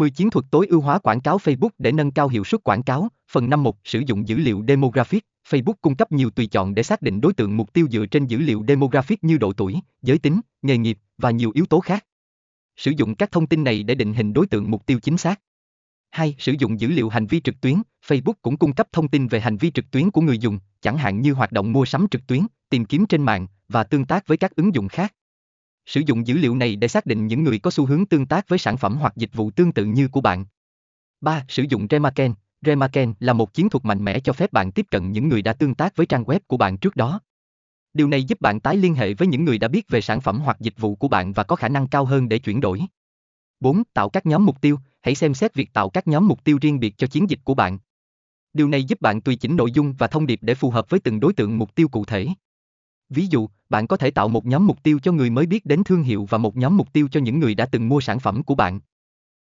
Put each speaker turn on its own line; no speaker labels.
10 chiến thuật tối ưu hóa quảng cáo Facebook để nâng cao hiệu suất quảng cáo. Phần 51 Sử dụng dữ liệu demographic. Facebook cung cấp nhiều tùy chọn để xác định đối tượng mục tiêu dựa trên dữ liệu demographic như độ tuổi, giới tính, nghề nghiệp và nhiều yếu tố khác. Sử dụng các thông tin này để định hình đối tượng mục tiêu chính xác. 2. Sử dụng dữ liệu hành vi trực tuyến. Facebook cũng cung cấp thông tin về hành vi trực tuyến của người dùng, chẳng hạn như hoạt động mua sắm trực tuyến, tìm kiếm trên mạng và tương tác với các ứng dụng khác. Sử dụng dữ liệu này để xác định những người có xu hướng tương tác với sản phẩm hoặc dịch vụ tương tự như của bạn. 3. Sử dụng Remarken. Remarken là một chiến thuật mạnh mẽ cho phép bạn tiếp cận những người đã tương tác với trang web của bạn trước đó. Điều này giúp bạn tái liên hệ với những người đã biết về sản phẩm hoặc dịch vụ của bạn và có khả năng cao hơn để chuyển đổi. 4. Tạo các nhóm mục tiêu. Hãy xem xét việc tạo các nhóm mục tiêu riêng biệt cho chiến dịch của bạn. Điều này giúp bạn tùy chỉnh nội dung và thông điệp để phù hợp với từng đối tượng mục tiêu cụ thể. Ví dụ, bạn có thể tạo một nhóm mục tiêu cho người mới biết đến thương hiệu và một nhóm mục tiêu cho những người đã từng mua sản phẩm của bạn.